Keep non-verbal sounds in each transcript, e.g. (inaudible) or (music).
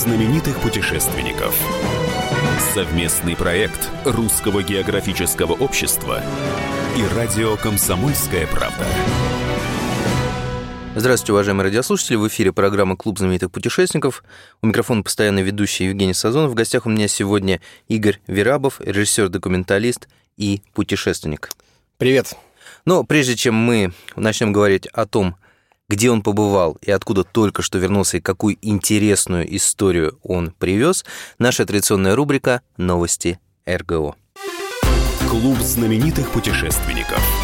знаменитых путешественников. Совместный проект Русского географического общества и радио «Комсомольская правда». Здравствуйте, уважаемые радиослушатели. В эфире программа «Клуб знаменитых путешественников». У микрофона постоянный ведущий Евгений Сазонов. В гостях у меня сегодня Игорь Верабов, режиссер-документалист и путешественник. Привет. Но прежде чем мы начнем говорить о том, где он побывал и откуда только что вернулся и какую интересную историю он привез, наша традиционная рубрика «Новости РГО». Клуб знаменитых путешественников.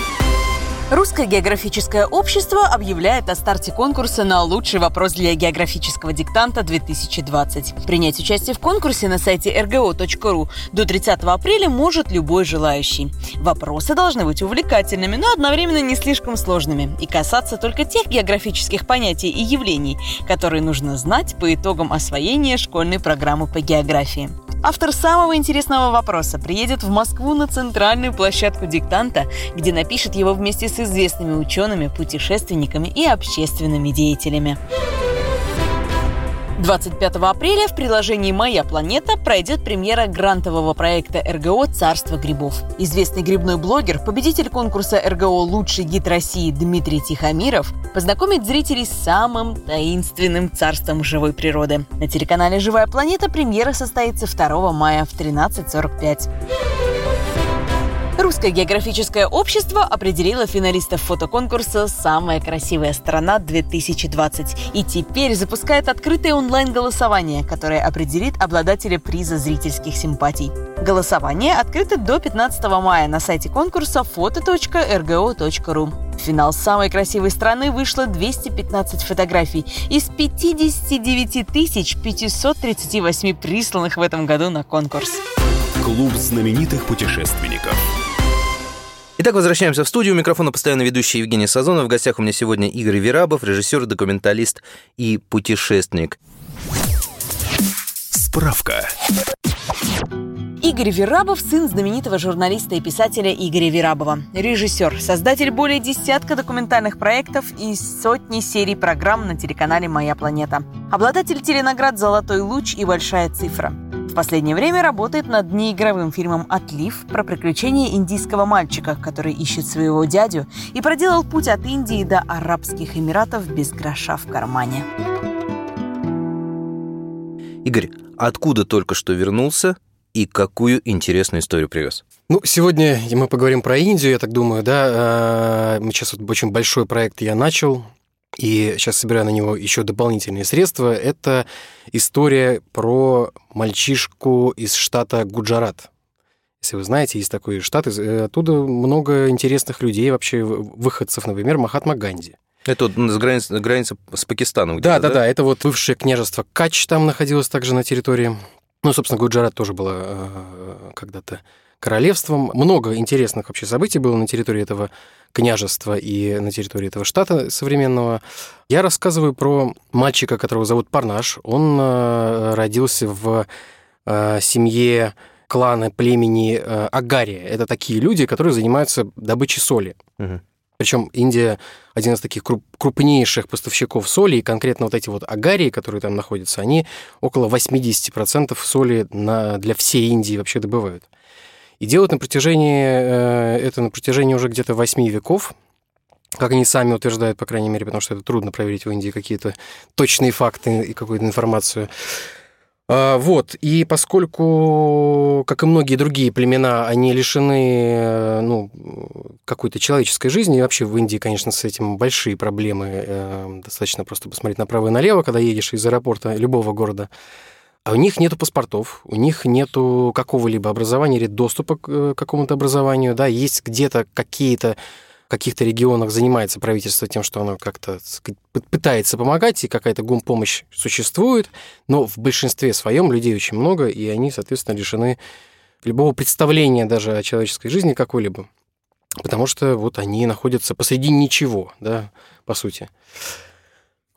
Русское географическое общество объявляет о старте конкурса на лучший вопрос для географического диктанта 2020. Принять участие в конкурсе на сайте rgo.ru до 30 апреля может любой желающий. Вопросы должны быть увлекательными, но одновременно не слишком сложными и касаться только тех географических понятий и явлений, которые нужно знать по итогам освоения школьной программы по географии. Автор самого интересного вопроса приедет в Москву на центральную площадку диктанта, где напишет его вместе с известными учеными, путешественниками и общественными деятелями. 25 апреля в приложении «Моя планета» пройдет премьера грантового проекта РГО «Царство грибов». Известный грибной блогер, победитель конкурса РГО «Лучший гид России» Дмитрий Тихомиров познакомит зрителей с самым таинственным царством живой природы. На телеканале «Живая планета» премьера состоится 2 мая в 13.45. Русское географическое общество определило финалистов фотоконкурса «Самая красивая страна-2020» и теперь запускает открытое онлайн-голосование, которое определит обладателя приза зрительских симпатий. Голосование открыто до 15 мая на сайте конкурса foto.rgo.ru. В финал самой красивой страны вышло 215 фотографий из 59 538 присланных в этом году на конкурс. Клуб знаменитых путешественников. Итак, возвращаемся в студию. У микрофона постоянно ведущий Евгений Сазонов. В гостях у меня сегодня Игорь Верабов, режиссер, документалист и путешественник. Справка. Игорь Верабов – сын знаменитого журналиста и писателя Игоря Верабова. Режиссер, создатель более десятка документальных проектов и сотни серий программ на телеканале «Моя планета». Обладатель теленаград «Золотой луч» и «Большая цифра». В последнее время работает над неигровым фильмом «Отлив» про приключения индийского мальчика, который ищет своего дядю и проделал путь от Индии до Арабских Эмиратов без гроша в кармане. Игорь, откуда только что вернулся и какую интересную историю привез? Ну, сегодня мы поговорим про Индию, я так думаю, да. А, мы сейчас вот очень большой проект я начал, и сейчас собираю на него еще дополнительные средства. Это история про мальчишку из штата Гуджарат. Если вы знаете, есть такой штат, э, оттуда много интересных людей, вообще выходцев, например, Махатма Ганди. Это вот с границы, граница с Пакистаном. Да, да, да, да. Это вот бывшее княжество Кач там находилось также на территории. Ну, собственно, Гуджарат тоже было э, когда-то королевством. Много интересных вообще событий было на территории этого княжества и на территории этого штата современного. Я рассказываю про мальчика, которого зовут Парнаш. Он э, родился в э, семье клана племени э, Агария. Это такие люди, которые занимаются добычей соли. Угу. Причем Индия один из таких крупнейших поставщиков соли, и конкретно вот эти вот агарии, которые там находятся, они около 80% соли на, для всей Индии вообще добывают. И делают на протяжении, э, это на протяжении уже где-то 8 веков, как они сами утверждают, по крайней мере, потому что это трудно проверить в Индии какие-то точные факты и какую-то информацию. А, вот, и поскольку, как и многие другие племена, они лишены э, ну, какой-то человеческой жизни, и вообще в Индии, конечно, с этим большие проблемы, э, достаточно просто посмотреть направо и налево, когда едешь из аэропорта любого города, а у них нету паспортов, у них нету какого-либо образования или доступа к э, какому-то образованию, да, есть где-то какие-то в каких-то регионах занимается правительство тем, что оно как-то пытается помогать, и какая-то гумпомощь существует, но в большинстве своем людей очень много, и они, соответственно, лишены любого представления даже о человеческой жизни какой-либо, потому что вот они находятся посреди ничего, да, по сути.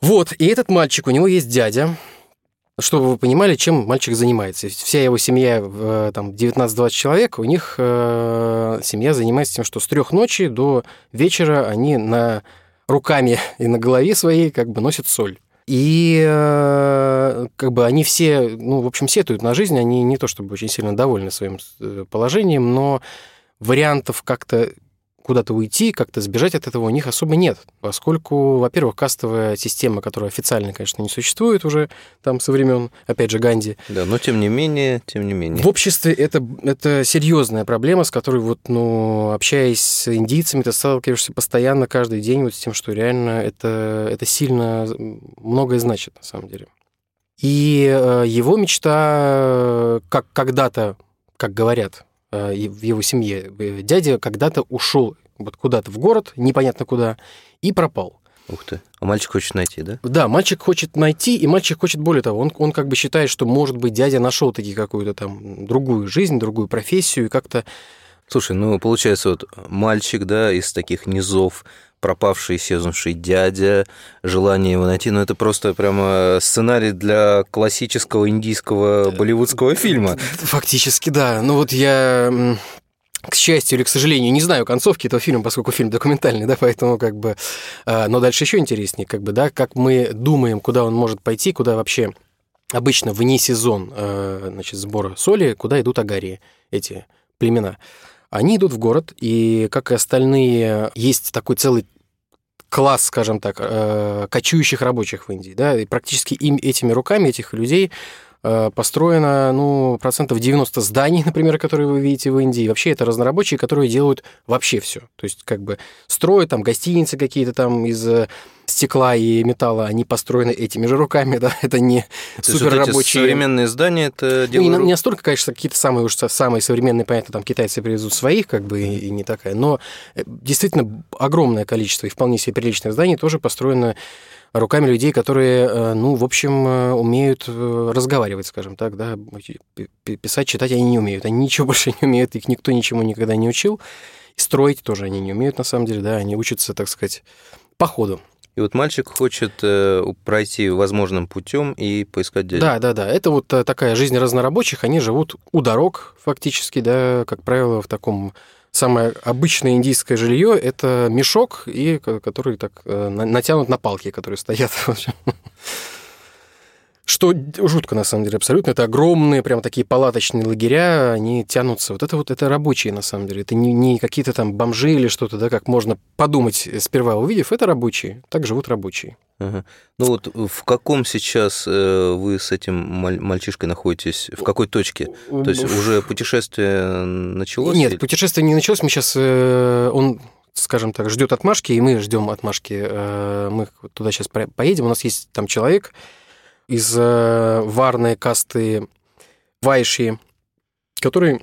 Вот, и этот мальчик, у него есть дядя, чтобы вы понимали, чем мальчик занимается. Вся его семья, э, там, 19-20 человек, у них э, семья занимается тем, что с трех ночи до вечера они на руками и на голове своей как бы носят соль. И э, как бы они все, ну, в общем, сетуют на жизнь, они не то чтобы очень сильно довольны своим положением, но вариантов как-то куда-то уйти, как-то сбежать от этого у них особо нет, поскольку, во-первых, кастовая система, которая официально, конечно, не существует уже там со времен, опять же, Ганди. Да, но тем не менее, тем не менее. В обществе это, это серьезная проблема, с которой вот, ну, общаясь с индийцами, ты сталкиваешься постоянно каждый день вот с тем, что реально это, это сильно многое значит на самом деле. И э, его мечта, как когда-то, как говорят, Э, в его семье. Э, дядя когда-то ушел вот куда-то в город, непонятно куда, и пропал. Ух ты. А мальчик хочет найти, да? Да, мальчик хочет найти, и мальчик хочет более того. Он, он как бы считает, что, может быть, дядя нашел таки какую-то там другую жизнь, другую профессию, и как-то Слушай, ну, получается, вот мальчик, да, из таких низов, пропавший, исчезнувший дядя, желание его найти, ну, это просто прямо сценарий для классического индийского болливудского фильма. Фактически, да. Ну, вот я к счастью или к сожалению, не знаю концовки этого фильма, поскольку фильм документальный, да, поэтому как бы... А, но дальше еще интереснее, как бы, да, как мы думаем, куда он может пойти, куда вообще обычно вне сезон, э, значит, сбора соли, куда идут агарии, эти племена. Они идут в город, и, как и остальные, есть такой целый класс, скажем так, э, кочующих рабочих в Индии, да, и практически им, этими руками этих людей построено, ну, процентов 90 зданий, (laughs) например, которые вы видите в Индии. Вообще это разнорабочие, которые делают вообще все. То есть как бы строят там гостиницы какие-то там из э, стекла и металла, они построены этими же руками, (laughs) да, это не суперрабочие. Вот современные здания это делают... Ну, не, не настолько, конечно, какие-то самые уж самые современные, понятно, там китайцы привезут своих, как бы, и, и не такая, но э, действительно огромное количество и вполне себе приличных зданий тоже построено руками людей, которые, э, ну, в общем, э, умеют э, разговаривать, скажем так, да, писать, читать они не умеют, они ничего (laughs) больше не умеют, их никто ничему никогда не учил, и строить тоже они не умеют, на самом деле, да, они учатся, так сказать, по ходу. И вот мальчик хочет пройти возможным путем и поискать дядю. Да, да, да. Это вот такая жизнь разнорабочих. Они живут у дорог фактически, да, как правило, в таком самое обычное индийское жилье – это мешок, и, который так э, натянут на палки, которые стоят. (laughs) Что жутко, на самом деле, абсолютно. Это огромные, прям такие палаточные лагеря, они тянутся. Вот это вот это рабочие, на самом деле. Это не, не какие-то там бомжи или что-то, да, как можно подумать, сперва увидев. Это рабочие. Так живут рабочие. Ага. Ну вот в каком сейчас э, вы с этим мальчишкой находитесь? В какой точке? То есть уже путешествие началось? Нет, или? путешествие не началось. Мы сейчас... Э, он скажем так, ждет отмашки, и мы ждем отмашки. Э, мы туда сейчас поедем. У нас есть там человек, из э, варной касты Вайши, который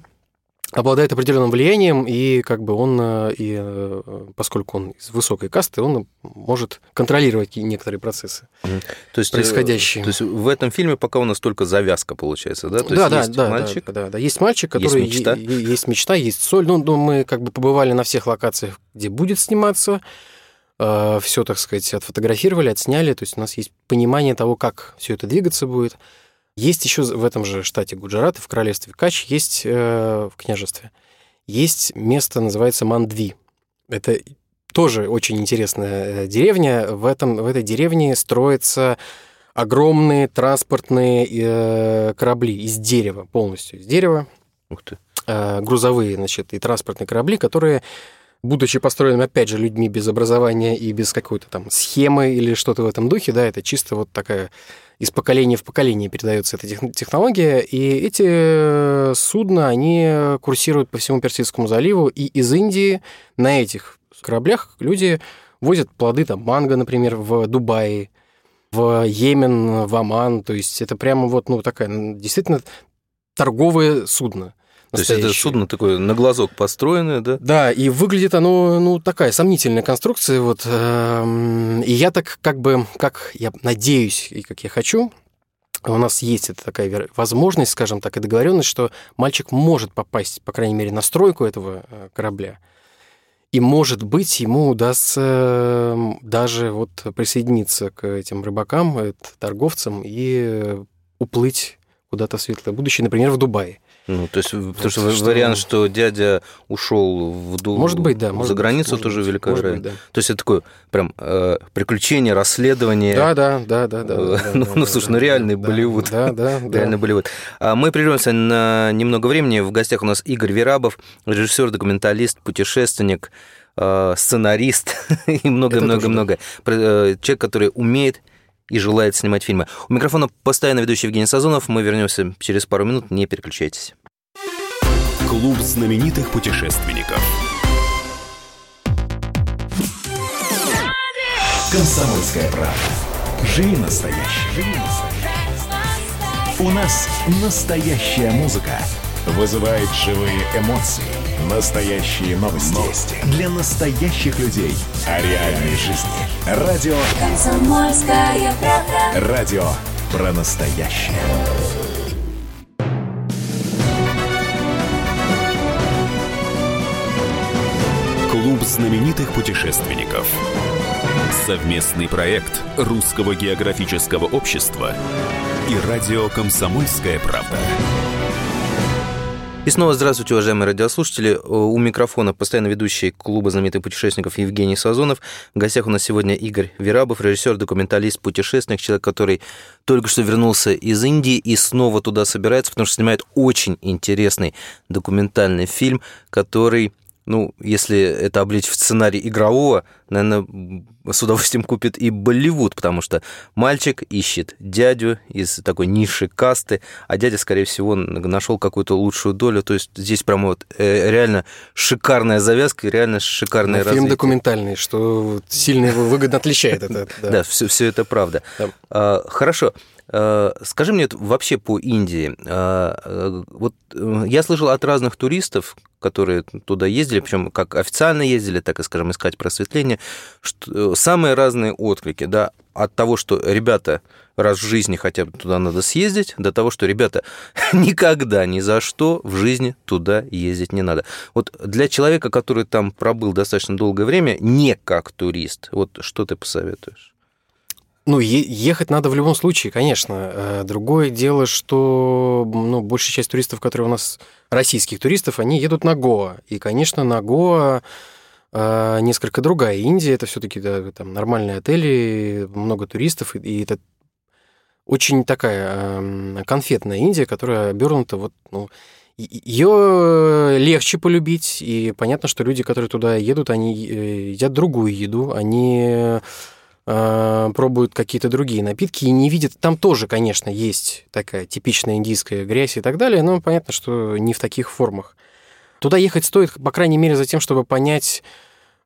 обладает определенным влиянием, и как бы он, э, и, э, поскольку он из высокой касты, он может контролировать некоторые процессы то есть, происходящие. То есть в этом фильме пока у нас только завязка получается, да? То да, да, есть да, мальчик, да, да, да. Есть мальчик, который есть мечта, есть, мечта, есть соль. Ну, ну, мы как бы побывали на всех локациях, где будет сниматься. Э, все, так сказать, отфотографировали, отсняли. То есть у нас есть понимание того, как все это двигаться будет. Есть еще в этом же штате Гуджарат, в королевстве Кач, есть э, в княжестве, есть место, называется Мандви. Это тоже очень интересная э, деревня. В, этом, в этой деревне строятся огромные транспортные э, корабли из дерева, полностью из дерева. Ух ты. Э, грузовые, значит, и транспортные корабли, которые будучи построенным, опять же, людьми без образования и без какой-то там схемы или что-то в этом духе, да, это чисто вот такая из поколения в поколение передается эта технология, и эти э, судна, они курсируют по всему Персидскому заливу, и из Индии на этих кораблях люди возят плоды там манго, например, в Дубае, в Йемен, в Оман, то есть это прямо вот, ну, такая действительно торговое судно. То есть это судно такое на глазок построенное, да? Да, и выглядит оно, ну, такая сомнительная конструкция, вот. Эм, и я так как бы, как я надеюсь и как я хочу, у нас есть эта такая возможность, скажем так, и договоренность, что мальчик может попасть, по крайней мере, на стройку этого э, корабля. И, может быть, ему удастся эм, даже вот присоединиться к этим рыбакам, торговцам и уплыть куда-то в светлое будущее, например, в Дубае. Ну, то есть, потому что, что вариант, что дядя ушел в ду... может быть, да, за границу, может тоже быть, велика может быть, да. То есть это такое прям э, приключение, расследование. Да, да, да, да, да. Э, да, (laughs) ну, да, ну, да, слушай, да, ну реальный да, Болливуд. Да, да, (laughs) да. Реально Болливуд. А Мы прервемся на немного времени. В гостях у нас Игорь Верабов, режиссер, документалист, путешественник, э, сценарист (laughs) и многое-многое-многое. Человек, который умеет и желает снимать фильмы. У микрофона постоянно ведущий Евгений Сазонов. Мы вернемся через пару минут. Не переключайтесь. Клуб знаменитых путешественников. Комсомольская правда. Живи настоящий. У нас настоящая музыка. Вызывает живые эмоции. Настоящие новости. новости. Для настоящих людей. О реальной жизни. Радио Комсомольская правда. Радио про настоящее. Клуб знаменитых путешественников. Совместный проект Русского географического общества и радио «Комсомольская правда». И снова здравствуйте, уважаемые радиослушатели. У микрофона постоянно ведущий клуба знаменитых путешественников Евгений Сазонов. В гостях у нас сегодня Игорь Верабов, режиссер, документалист, путешественник, человек, который только что вернулся из Индии и снова туда собирается, потому что снимает очень интересный документальный фильм, который ну, если это облечь в сценарий игрового, наверное, с удовольствием купит и Болливуд, потому что мальчик ищет дядю из такой низшей касты, а дядя, скорее всего, нашел какую-то лучшую долю. То есть здесь прям вот э, реально шикарная завязка и реально шикарное ну, Фильм документальный, что сильно его выгодно отличает это. (laughs) Да, все, это правда. Да. А, хорошо. Скажи мне вообще по Индии. Вот я слышал от разных туристов, которые туда ездили, причем как официально ездили, так и, скажем, искать просветление, что самые разные отклики, да, от того, что ребята раз в жизни хотя бы туда надо съездить, до того, что ребята (laughs) никогда ни за что в жизни туда ездить не надо. Вот для человека, который там пробыл достаточно долгое время, не как турист, вот что ты посоветуешь? Ну, ехать надо в любом случае, конечно. Другое дело, что ну, большая часть туристов, которые у нас, российских туристов, они едут на Гоа. И, конечно, на Гоа несколько другая. Индия это все-таки да, там нормальные отели, много туристов, и это очень такая конфетная Индия, которая обернута вот, ну, ее легче полюбить, и понятно, что люди, которые туда едут, они едят другую еду, они пробуют какие-то другие напитки и не видят... Там тоже, конечно, есть такая типичная индийская грязь и так далее, но понятно, что не в таких формах. Туда ехать стоит, по крайней мере, за тем, чтобы понять...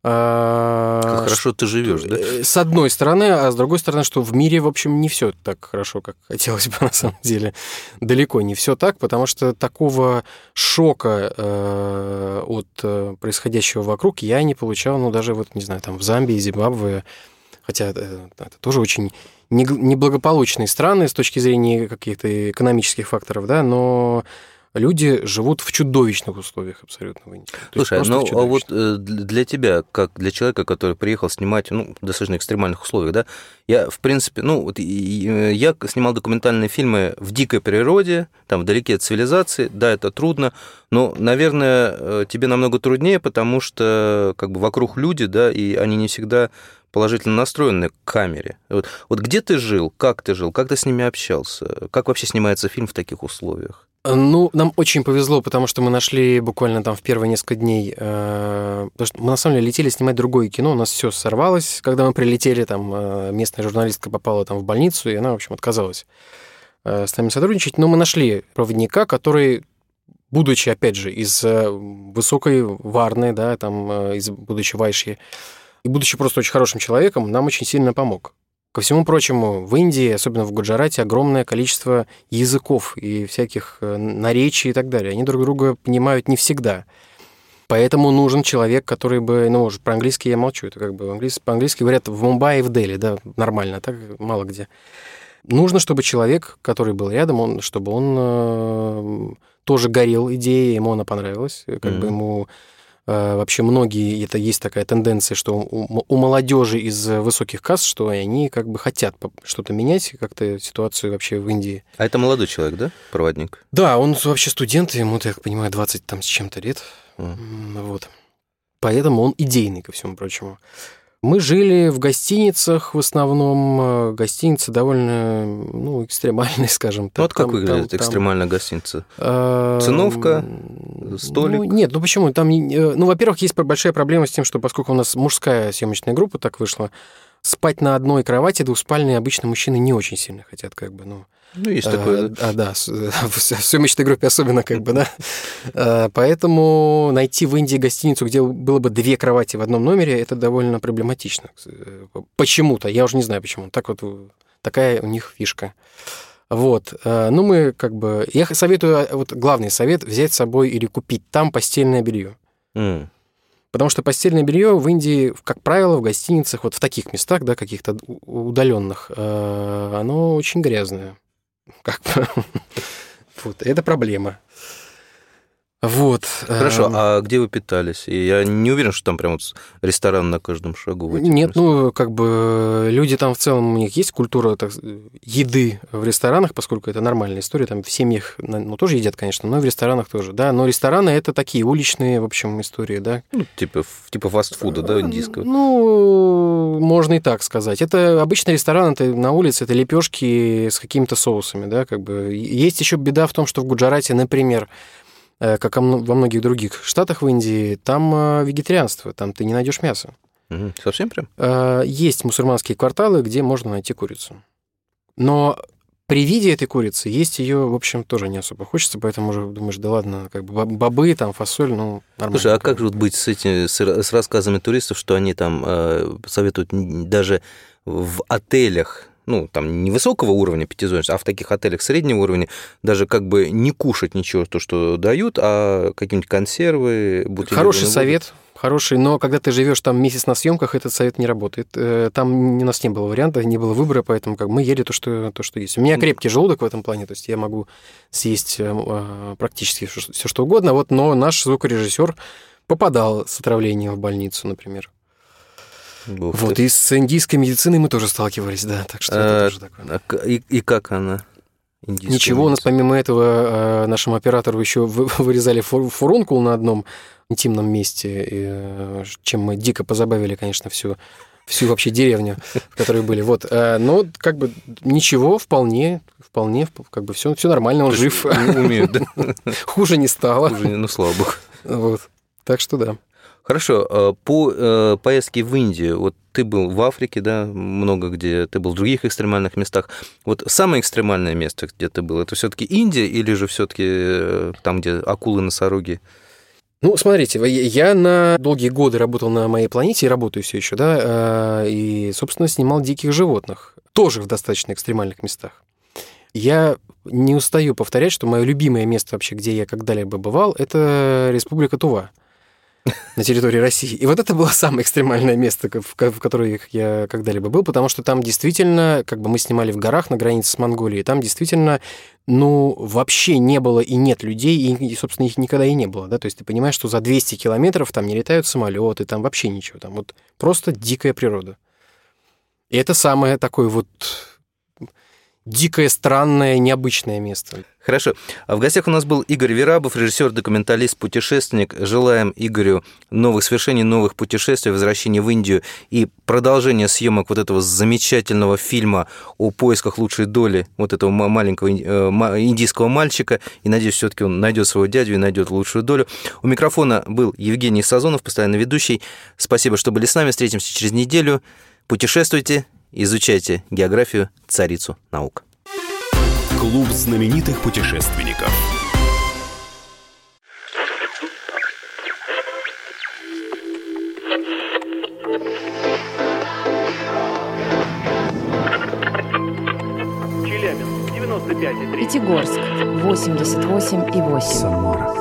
Как хорошо ты живешь, да? С одной стороны, а с другой стороны, что в мире, в общем, не все так хорошо, как хотелось бы (laughs) на самом деле. Далеко не все так, потому что такого шока э, от происходящего вокруг я не получал, ну, даже вот, не знаю, там в Замбии, Зимбабве, хотя это, это тоже очень неблагополучные страны с точки зрения каких-то экономических факторов, да, но люди живут в чудовищных условиях абсолютно в Индии. Слушай, ну а вот для тебя, как для человека, который приехал снимать ну, достаточно экстремальных условиях, да, я, в принципе, ну, вот я снимал документальные фильмы в дикой природе, там, вдалеке от цивилизации, да, это трудно, но, наверное, тебе намного труднее, потому что, как бы, вокруг люди, да, и они не всегда положительно настроены к камере. Вот, вот где ты жил, как ты жил, как ты с ними общался, как вообще снимается фильм в таких условиях? Ну, нам очень повезло, потому что мы нашли буквально там в первые несколько дней, э, потому что мы на самом деле летели снимать другое кино, у нас все сорвалось, когда мы прилетели, там э, местная журналистка попала там в больницу, и она, в общем, отказалась э, с нами сотрудничать, но мы нашли проводника, который будучи, опять же, из высокой Варны, да, там, из, будучи Вайши, и будучи просто очень хорошим человеком, нам очень сильно помог. Ко всему прочему, в Индии, особенно в Гуджарате, огромное количество языков и всяких наречий и так далее. Они друг друга понимают не всегда. Поэтому нужен человек, который бы... Ну, уже про английский я молчу. Это как бы по-английски говорят в Мумбаи и в Дели, да, нормально, так мало где. Нужно, чтобы человек, который был рядом, он, чтобы он э, тоже горел идеей, ему она понравилась, как mm-hmm. бы ему э, вообще многие, это есть такая тенденция, что у, у молодежи из высоких касс, что они как бы хотят что-то менять, как-то ситуацию вообще в Индии. А это молодой человек, да, проводник? Да, он вообще студент, ему, я так понимаю, 20 там с чем-то лет. Mm. Вот. Поэтому он идейный, ко всему прочему. Мы жили в гостиницах в основном. Э, гостиницы довольно, ну, экстремальные, (laughs) скажем так. Вот как там, выглядит там, экстремальная там... гостиница? Э, Циновка? Столик? Ну, нет, ну почему? Там, э, ну, во-первых, есть большая проблема с тем, что поскольку у нас мужская съемочная группа так вышла, спать на одной кровати двуспальной обычно мужчины не очень сильно хотят, как бы, ну... Ну, есть такое. А, да, (laughs) в съемочной группе особенно, как бы, да. А, поэтому найти в Индии гостиницу, где было бы две кровати в одном номере, это довольно проблематично. Почему-то, я уже не знаю почему. Так вот, такая у них фишка. Вот. А, ну, мы как бы... Я советую, вот главный совет, взять с собой или купить там постельное белье. Mm. Потому что постельное белье в Индии, как правило, в гостиницах, вот в таких местах, да, каких-то удаленных, оно очень грязное. Как бы. (laughs) Вот, это проблема. Вот. Хорошо, эм. а где вы питались? И я не уверен, что там прям вот ресторан на каждом шагу. Нет, ну, как бы люди там в целом, у них есть культура так, еды в ресторанах, поскольку это нормальная история, там в семьях, ну, тоже едят, конечно, но и в ресторанах тоже, да, но рестораны это такие уличные, в общем, истории, да. Ну, типа, типа фастфуда, да, индийского? Ну, можно и так сказать. Это обычный ресторан, это на улице, это лепешки с какими-то соусами, да, как бы. Есть еще беда в том, что в Гуджарате, например, Э, как во многих других штатах в Индии, там э, вегетарианство, там ты не найдешь мяса. Совсем прям? Э, есть мусульманские кварталы, где можно найти курицу. Но при виде этой курицы есть ее, в общем, тоже не особо хочется, поэтому уже думаешь, да ладно, как бы бобы, там, фасоль, ну, нормально. Слушай, а как же вот быть с, этими, с, с рассказами туристов, что они там э, советуют даже в отелях ну, там, невысокого уровня пятизвездочных, а в таких отелях среднего уровня даже как бы не кушать ничего, то, что дают, а какие-нибудь консервы, Хороший совет, хороший, но когда ты живешь там месяц на съемках, этот совет не работает. Э, там у нас не было варианта, не было выбора, поэтому как мы ели то, что, то, что есть. У меня крепкий желудок в этом плане, то есть я могу съесть э, а, практически все, что угодно, вот, но наш звукорежиссер попадал с отравлением в больницу, например. Ух вот, ты. и с индийской медициной мы тоже сталкивались, да, так что а, это тоже такое. А и, и как она? Ничего, медицина? у нас помимо этого нашему оператору еще (laughs) вырезали фурункул на одном интимном месте, чем мы дико позабавили, конечно, всю всю вообще деревню, в которой были. Вот. А, но как бы ничего, вполне, вполне, как бы все, все нормально, он жив. Умеет, да? (laughs) Хуже не стало. Хуже, ну, слава богу. Вот. Так что да. Хорошо, э, по э, поездке в Индию, вот ты был в Африке, да, много где, ты был в других экстремальных местах. Вот самое экстремальное место, где ты был, это все-таки Индия или же все-таки э, там, где акулы, носороги? Ну, смотрите, я на долгие годы работал на моей планете и работаю все еще, да, и, собственно, снимал диких животных, тоже в достаточно экстремальных местах. Я не устаю повторять, что мое любимое место вообще, где я когда-либо бывал, это Республика Тува на территории России. И вот это было самое экстремальное место, в котором я когда-либо был, потому что там действительно, как бы мы снимали в горах на границе с Монголией, там действительно, ну, вообще не было и нет людей, и, собственно, их никогда и не было, да, то есть ты понимаешь, что за 200 километров там не летают самолеты, там вообще ничего, там вот просто дикая природа. И это самое такое вот дикое, странное, необычное место. Хорошо. А в гостях у нас был Игорь Верабов, режиссер, документалист, путешественник. Желаем Игорю новых свершений, новых путешествий, возвращения в Индию и продолжения съемок вот этого замечательного фильма о поисках лучшей доли вот этого маленького э, индийского мальчика. И надеюсь, все-таки он найдет своего дядю и найдет лучшую долю. У микрофона был Евгений Сазонов, постоянно ведущий. Спасибо, что были с нами. Встретимся через неделю. Путешествуйте, изучайте географию, царицу наук. Клуб знаменитых путешественников. Челябинск, 95,3. Пятигорск, 88,8. Самара,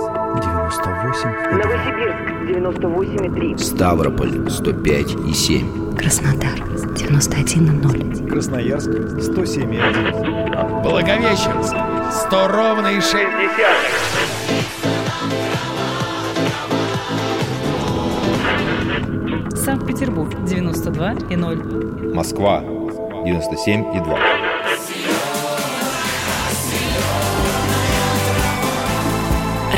98,2. Новосибирск, 98,3. Ставрополь, 105,7. Краснодар, 91,0. Красноярск, 107,1. Благовещенск, 100 ровно и 6 Санкт-Петербург 92 и 0. Москва 97